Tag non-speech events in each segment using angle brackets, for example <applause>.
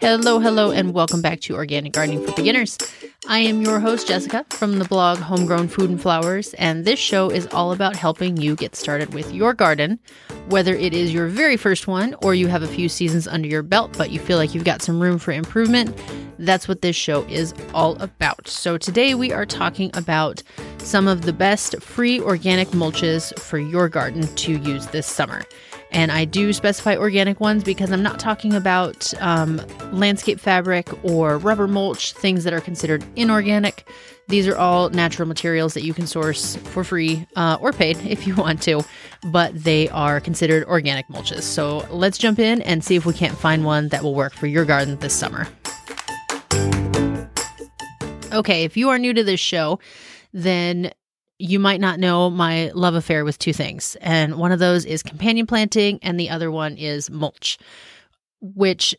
Hello, hello, and welcome back to Organic Gardening for Beginners. I am your host, Jessica, from the blog Homegrown Food and Flowers, and this show is all about helping you get started with your garden, whether it is your very first one or you have a few seasons under your belt, but you feel like you've got some room for improvement. That's what this show is all about. So, today we are talking about some of the best free organic mulches for your garden to use this summer. And I do specify organic ones because I'm not talking about um, landscape fabric or rubber mulch, things that are considered inorganic. These are all natural materials that you can source for free uh, or paid if you want to, but they are considered organic mulches. So let's jump in and see if we can't find one that will work for your garden this summer. Okay, if you are new to this show, then you might not know my love affair with two things. And one of those is companion planting, and the other one is mulch, which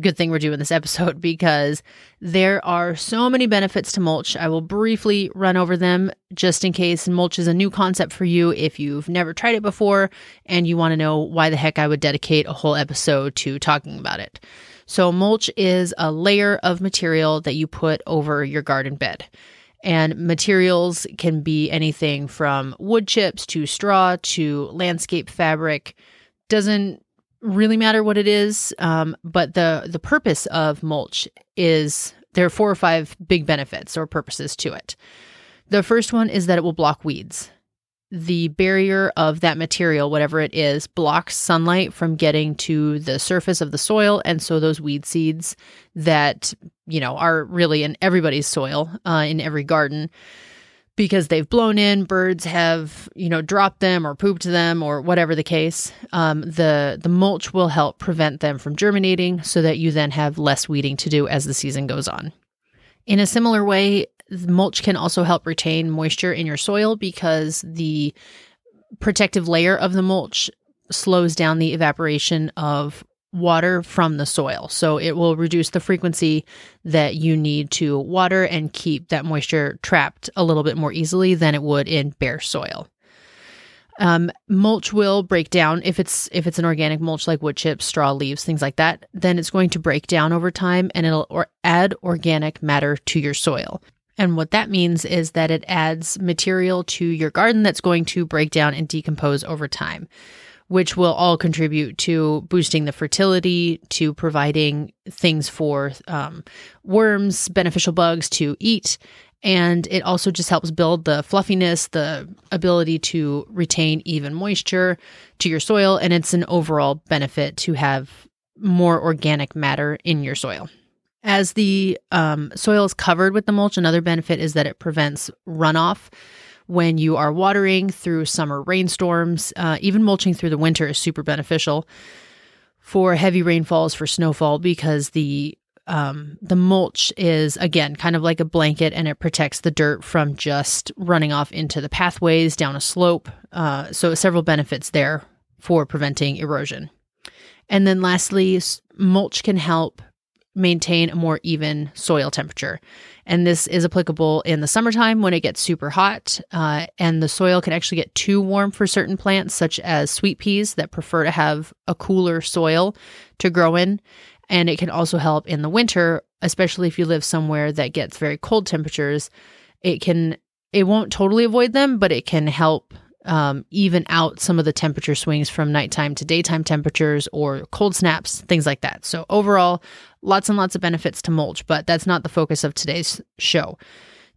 good thing we're doing this <laughs> episode because there are so many benefits to mulch. I will briefly run over them just in case mulch is a new concept for you if you've never tried it before and you want to know why the heck I would dedicate a whole episode to talking about it. So, mulch is a layer of material that you put over your garden bed. And materials can be anything from wood chips to straw to landscape fabric. Doesn't really matter what it is, um, but the the purpose of mulch is there are four or five big benefits or purposes to it. The first one is that it will block weeds the barrier of that material, whatever it is, blocks sunlight from getting to the surface of the soil. And so those weed seeds that, you know, are really in everybody's soil, uh, in every garden, because they've blown in, birds have, you know, dropped them or pooped them or whatever the case, um, the, the mulch will help prevent them from germinating so that you then have less weeding to do as the season goes on. In a similar way, mulch can also help retain moisture in your soil because the protective layer of the mulch slows down the evaporation of water from the soil. So it will reduce the frequency that you need to water and keep that moisture trapped a little bit more easily than it would in bare soil. Um, mulch will break down if it's if it's an organic mulch like wood chips, straw, leaves, things like that. Then it's going to break down over time, and it'll or add organic matter to your soil. And what that means is that it adds material to your garden that's going to break down and decompose over time, which will all contribute to boosting the fertility, to providing things for um, worms, beneficial bugs to eat. And it also just helps build the fluffiness, the ability to retain even moisture to your soil. And it's an overall benefit to have more organic matter in your soil. As the um, soil is covered with the mulch, another benefit is that it prevents runoff when you are watering through summer rainstorms. Uh, even mulching through the winter is super beneficial for heavy rainfalls, for snowfall, because the um, the mulch is again kind of like a blanket and it protects the dirt from just running off into the pathways down a slope. Uh, so, several benefits there for preventing erosion. And then, lastly, mulch can help maintain a more even soil temperature. And this is applicable in the summertime when it gets super hot, uh, and the soil can actually get too warm for certain plants, such as sweet peas that prefer to have a cooler soil to grow in. And it can also help in the winter, especially if you live somewhere that gets very cold temperatures. It can, it won't totally avoid them, but it can help um, even out some of the temperature swings from nighttime to daytime temperatures or cold snaps, things like that. So, overall, lots and lots of benefits to mulch, but that's not the focus of today's show.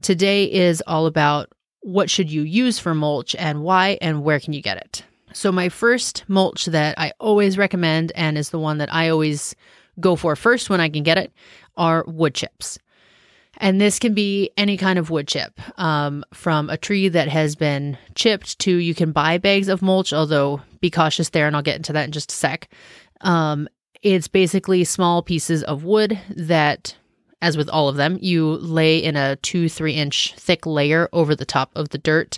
Today is all about what should you use for mulch and why and where can you get it. So my first mulch that I always recommend and is the one that I always go for first when I can get it are wood chips. And this can be any kind of wood chip, um, from a tree that has been chipped to you can buy bags of mulch, although be cautious there, and I'll get into that in just a sec. Um, it's basically small pieces of wood that, as with all of them, you lay in a two, three inch thick layer over the top of the dirt,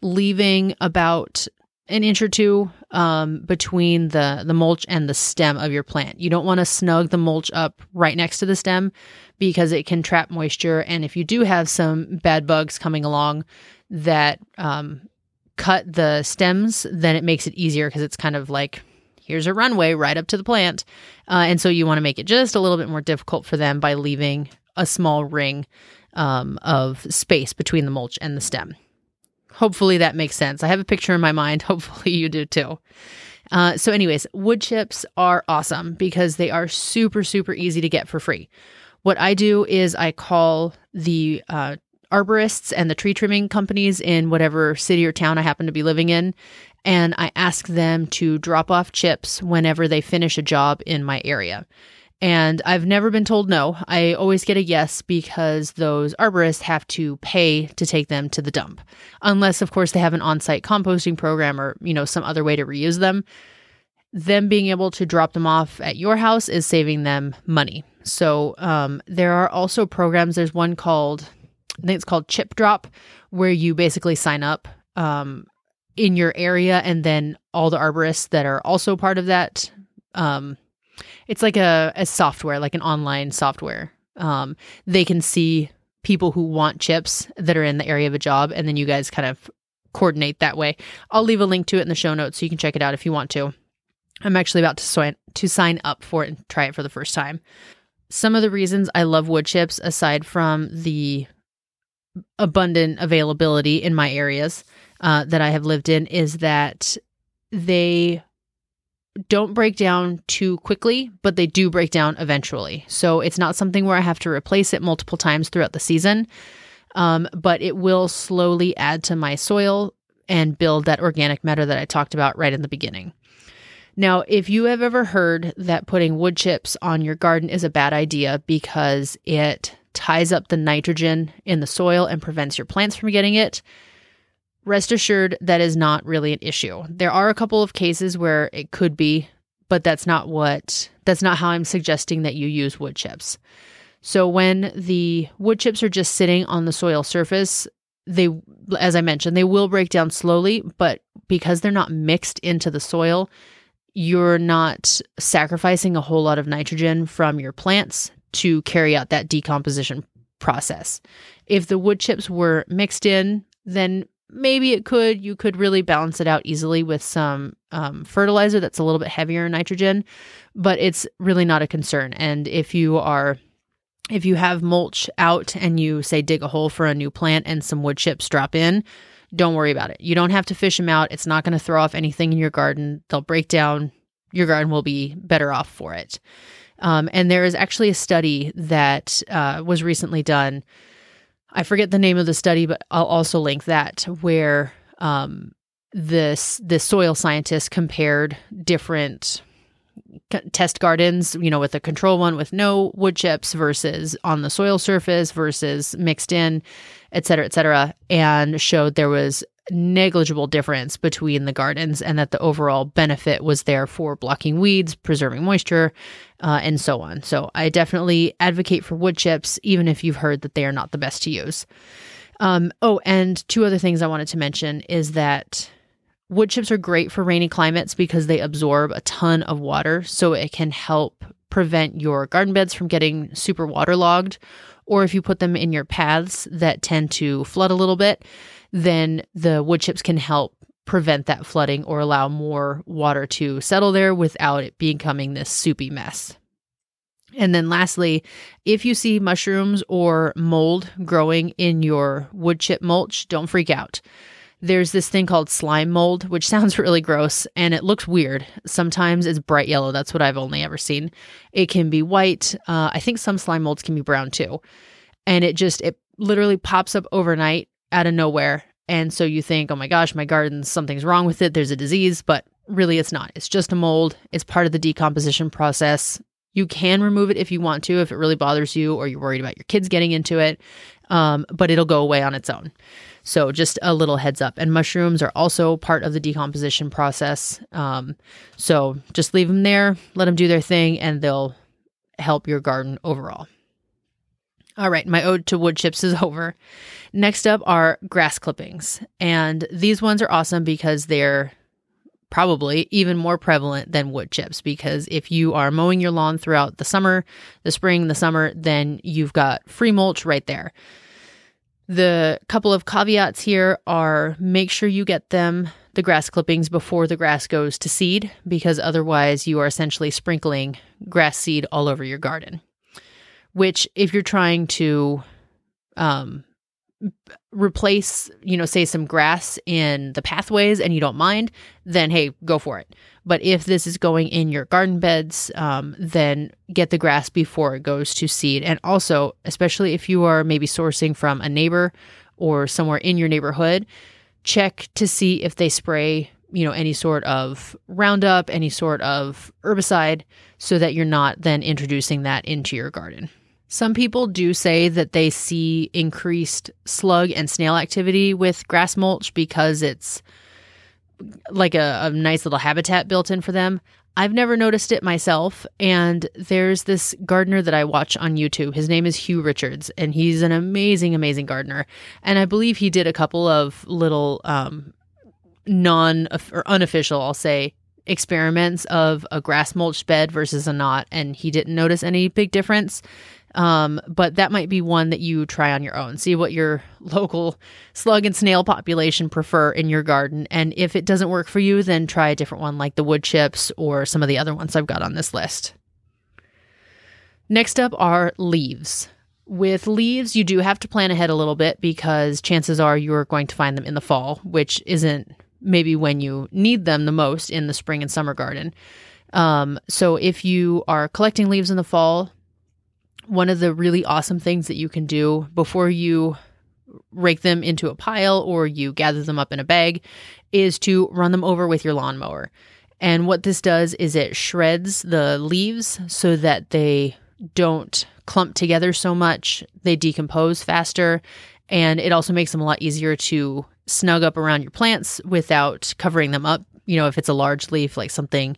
leaving about an inch or two um, between the the mulch and the stem of your plant. You don't want to snug the mulch up right next to the stem because it can trap moisture. And if you do have some bad bugs coming along that um, cut the stems, then it makes it easier because it's kind of like here's a runway right up to the plant. Uh, and so you want to make it just a little bit more difficult for them by leaving a small ring um, of space between the mulch and the stem. Hopefully that makes sense. I have a picture in my mind. <laughs> Hopefully you do too. Uh, so, anyways, wood chips are awesome because they are super, super easy to get for free. What I do is I call the uh, arborists and the tree trimming companies in whatever city or town I happen to be living in, and I ask them to drop off chips whenever they finish a job in my area. And I've never been told no. I always get a yes because those arborists have to pay to take them to the dump. Unless, of course, they have an on site composting program or, you know, some other way to reuse them. Them being able to drop them off at your house is saving them money. So um, there are also programs. There's one called, I think it's called Chip Drop, where you basically sign up um, in your area and then all the arborists that are also part of that. Um, it's like a, a software, like an online software. Um, they can see people who want chips that are in the area of a job, and then you guys kind of coordinate that way. I'll leave a link to it in the show notes so you can check it out if you want to. I'm actually about to sign to sign up for it and try it for the first time. Some of the reasons I love wood chips, aside from the abundant availability in my areas uh, that I have lived in, is that they don't break down too quickly, but they do break down eventually. So it's not something where I have to replace it multiple times throughout the season, um, but it will slowly add to my soil and build that organic matter that I talked about right in the beginning. Now, if you have ever heard that putting wood chips on your garden is a bad idea because it ties up the nitrogen in the soil and prevents your plants from getting it, Rest assured, that is not really an issue. There are a couple of cases where it could be, but that's not what, that's not how I'm suggesting that you use wood chips. So when the wood chips are just sitting on the soil surface, they, as I mentioned, they will break down slowly, but because they're not mixed into the soil, you're not sacrificing a whole lot of nitrogen from your plants to carry out that decomposition process. If the wood chips were mixed in, then maybe it could you could really balance it out easily with some um, fertilizer that's a little bit heavier in nitrogen but it's really not a concern. And if you are if you have mulch out and you say dig a hole for a new plant and some wood chips drop in don't worry about it. You don't have to fish them out. It's not going to throw off anything in your garden. They'll break down. Your garden will be better off for it. Um, and there is actually a study that uh, was recently done I forget the name of the study, but I'll also link that where um, this soil scientist compared different test gardens, you know, with a control one with no wood chips versus on the soil surface versus mixed in, et cetera, et cetera, and showed there was negligible difference between the gardens and that the overall benefit was there for blocking weeds, preserving moisture, uh, and so on. So I definitely advocate for wood chips, even if you've heard that they are not the best to use. Um, oh, and two other things I wanted to mention is that wood chips are great for rainy climates because they absorb a ton of water. So it can help prevent your garden beds from getting super waterlogged. Or if you put them in your paths that tend to flood a little bit, then the wood chips can help prevent that flooding or allow more water to settle there without it becoming this soupy mess. And then lastly, if you see mushrooms or mold growing in your wood chip mulch, don't freak out. There's this thing called slime mold, which <laughs> sounds really gross and it looks weird. Sometimes it's bright yellow. That's what I've only ever seen. It can be white. Uh, I think some slime molds can be brown too. And it just, it literally pops up overnight out of nowhere. And so you think, oh my gosh, my garden, something's wrong with it. There's a disease, but really it's not. It's just a mold. It's part of the decomposition process. You can remove it if you want to, if it really bothers you or you're worried about your kids getting into it, um, but it'll go away on its own. So just a little heads up. And mushrooms are also part of the decomposition process. Um, so just leave them there, let them do their thing, and they'll help your garden overall. All right, my ode to wood chips is <laughs> over. Next up are grass clippings. And these ones are awesome because they're probably even more prevalent than wood chips because if you are mowing your lawn throughout the summer, the spring, the summer, then you've got free mulch right there. The couple of caveats here are make sure you get them the grass clippings before the grass goes to seed because otherwise you are essentially sprinkling grass seed all over your garden. Which, if you're trying to um, replace, you know, say some grass in the pathways and you don't mind, then hey, go for it. But if this is going in your garden beds, um, then get the grass before it goes to seed. And also, especially if you are maybe sourcing from a neighbor or somewhere in your neighborhood, check to see if they spray, you know, any sort of Roundup, any sort of herbicide, so that you're not then introducing that into your garden. Some people do say that they see increased slug and snail activity with grass mulch because it's like a, a, nice little habitat built in for them. I've never noticed it myself. And there's this gardener that I watch on YouTube. His name is Huw Richards, and he's an amazing, amazing gardener. And I believe he did a couple of little um, non or unofficial, I'll say, experiments of a grass mulch bed versus a not. And he didn't notice any big difference. Um, but that might be one that you try on your own. See what your <laughs> local slug and snail population prefer in your garden. And if it doesn't work for you, then try a different one like the wood chips or some of the other ones I've got on this list. Next up are leaves. With leaves, you do have to plan ahead a little bit because chances are you're going to find them in the fall, which isn't maybe when you need them the most in the spring and summer garden. Um, so if you are collecting leaves in the fall, one of the really awesome things that you can do before you rake them into a pile or you gather them up in a bag is to run them over with your lawnmower. And what this does is it shreds the leaves so that they don't clump together so much, they decompose faster, and it also makes them a lot easier to snug up around your plants without covering them up. You know, if it's a large leaf, like something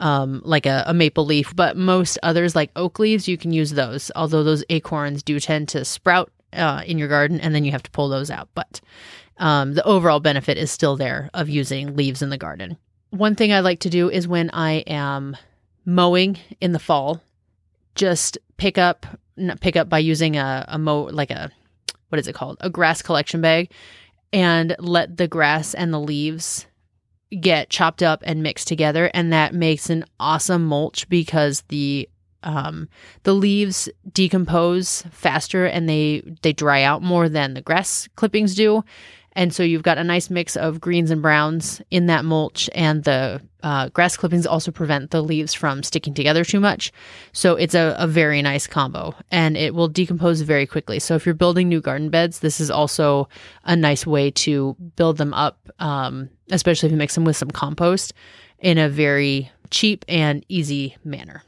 um, like a, a, maple leaf, but most others, like oak leaves, you can use those. Although those acorns do tend to sprout uh, in your garden, and then you have to pull those out. But um, the overall benefit is still there of using leaves in the garden. One thing I like to do is when I am mowing in the fall, just pick up, pick up by using a, a mow, like a, what is it called? A grass collection bag, and let the grass and the leaves get chopped up and mixed together and that makes an awesome mulch because the um, the leaves decompose faster and they they dry out more than the grass clippings do and so you've got a nice mix of greens and browns in that mulch, and the uh, grass clippings also prevent the leaves from sticking together too much. So it's a, a, very nice combo, and it will decompose very quickly. So if you're building new garden beds, this is also a nice way to build them up, um, especially if you mix them with some compost in a very cheap and easy manner.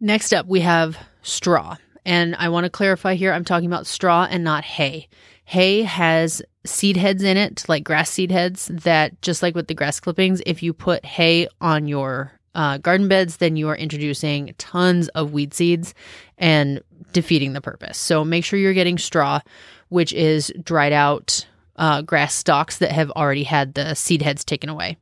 Next up, we have straw. And I want to clarify here I'm talking about straw and not hay. Hay has seed heads in it, like grass seed heads, that just like with the grass clippings, if you put hay on your uh, garden beds, then you are introducing tons of weed seeds and defeating the purpose. So make sure you're getting straw, which is dried out uh, grass stalks that have already had the seed heads taken away.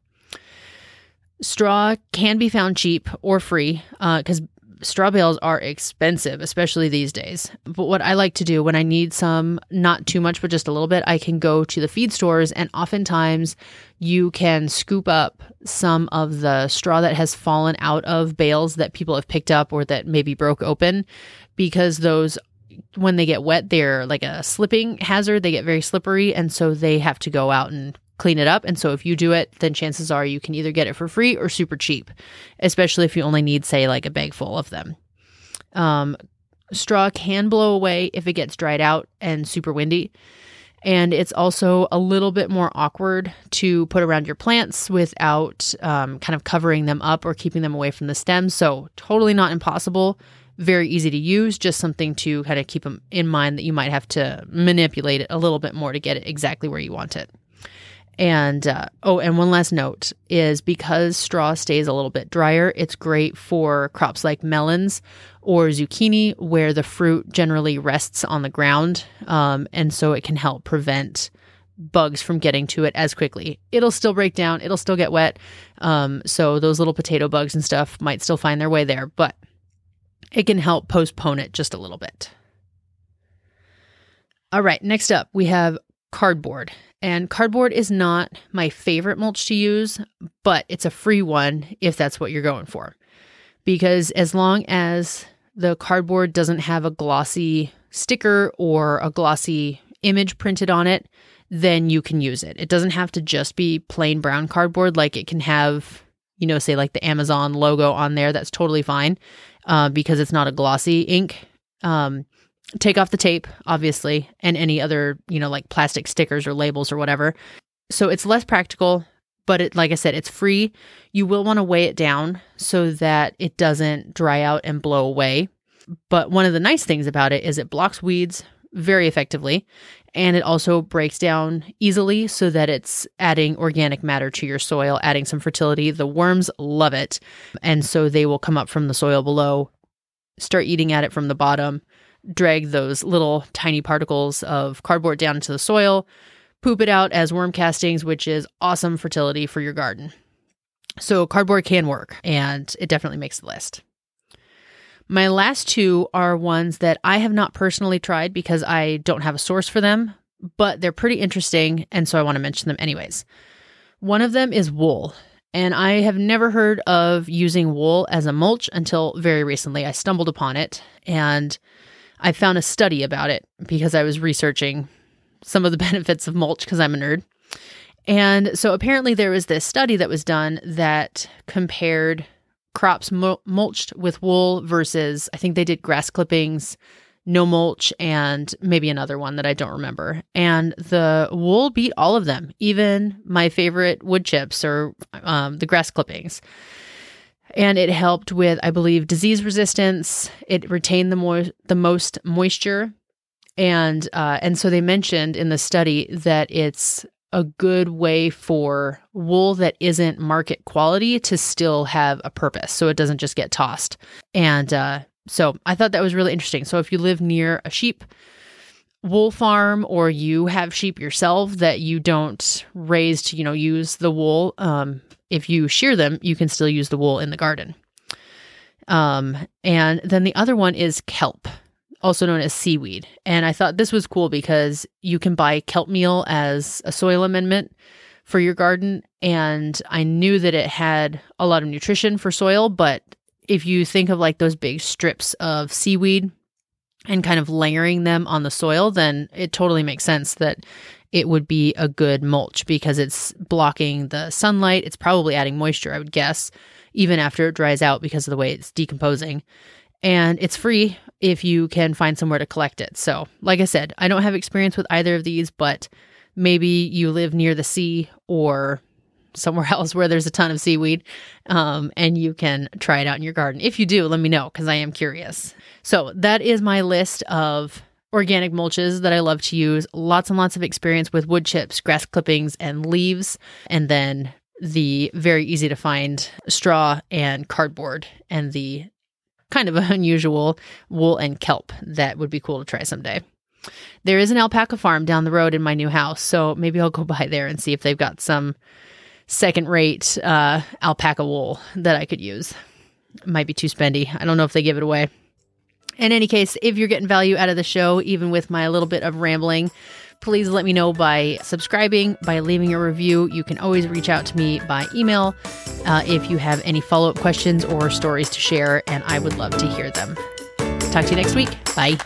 Straw can be found cheap or free because uh, straw bales are expensive, especially these days. But what I like to do when I need some, not too much, but just a little bit, I can go to the feed stores and oftentimes you can scoop up some of the straw that has fallen out of bales that people have picked up or that maybe broke open because those when they get wet they're like a slipping hazard they get very slippery and so they have to go out and clean it up. And so if you do it, then chances are you can either get it for free or super cheap, especially if you only need, say, like a bag full of them. Um, straw can blow away if it gets dried out and super windy. And it's also a little bit more awkward to put around your plants without um, kind of covering them up or keeping them away from the stems. So, totally not impossible. Very easy to use, just something to kind of keep in mind that you might have to manipulate it a little bit more to get it exactly where you want it. And uh, oh, and one last note is because straw stays a little bit drier, it's great for crops like melons or zucchini, where the fruit generally rests on the ground. Um, and so it can help prevent bugs from getting to it as quickly. It'll still break down, it'll still get wet. Um, so those little potato bugs and stuff might still find their way there, but it can help postpone it just a little bit. All right, next up, we have cardboard. And cardboard is not my favorite mulch to use, but it's a free one if that's what you're going for. Because as long as the cardboard doesn't have a glossy sticker or a glossy image printed on it, then you can use it. It doesn't have to just be plain brown cardboard, like it can have, you know, say like the Amazon logo on there. That's totally fine uh, because it's not a glossy ink. Um, take off the tape, obviously, and any other, you know, like plastic stickers or labels or whatever. So it's less practical, but it, like I said, it's free. You will want to weigh it down so that it doesn't dry out and blow away. But one of the nice things about it is it blocks weeds very effectively and it also breaks down easily so that it's adding organic matter to your soil, adding some fertility. The worms love it. And so they will come up from the soil below, start eating at it from the bottom, drag those little tiny particles of cardboard down into the soil, poop it out as worm castings, which is awesome fertility for your garden. So, cardboard can work, and it definitely makes the list. My last two are ones that I have not personally tried because I don't have a source for them, but they're pretty interesting, and so I want to mention them anyways. One of them is wool, and I have never heard of using wool as a mulch until very recently. I stumbled upon it, and I found a study about it because I was researching some of the <laughs> benefits of mulch because I'm a nerd. And so apparently there was this study that was done that compared crops mul- mulched with wool versus I think they did grass clippings, no mulch, and maybe another one that I don't remember. And the wool beat all of them, even my favorite wood chips or um, the grass clippings and it helped with, I believe, disease resistance. It retained the mo- the most moisture, and uh, and so they mentioned in the study that it's a good way for wool that isn't market quality to still have a purpose, so it doesn't just get tossed. And uh, so I thought that was really interesting. So if you live near a sheep wool farm or you have sheep yourself that you don't raise to you know use the wool um, if you shear them, you can still use the wool in the garden. Um, and then the other one is kelp, also known as seaweed. And I thought this was cool because you can buy kelp meal as a soil amendment for your garden. And I knew that it had a lot of nutrition for soil, but if you think of like those big strips of seaweed and kind of layering them on the soil, then it totally makes sense that it would be a good mulch because it's blocking the sunlight. It's probably adding moisture, I would guess, even after it dries out because of the way it's decomposing. And it's free if you can find somewhere to collect it. So, like I said, I don't have experience with either of these, but maybe you live near the sea or somewhere <laughs> else where there's a ton of seaweed um, and you can try it out in your garden. If you do, let me know because I am curious. So, that is my list of organic mulches that I love to use. Lots and lots of experience with wood chips, grass clippings, and leaves. And then the very easy to find straw and cardboard and the kind of <laughs> unusual wool and kelp that would be cool to try someday. There is an alpaca farm down the road in my new house, so maybe I'll go <laughs> by there and see if they've got some second rate uh, alpaca wool that I could use. Might be too spendy. I don't know if they give it away. In any case, if you're getting value out of the show, even with my little bit of rambling, please let me know by subscribing, by leaving a review. You can always reach out to me by email uh, if you have any follow up questions or stories to share, and I would love to hear them. Talk to you next week. Bye.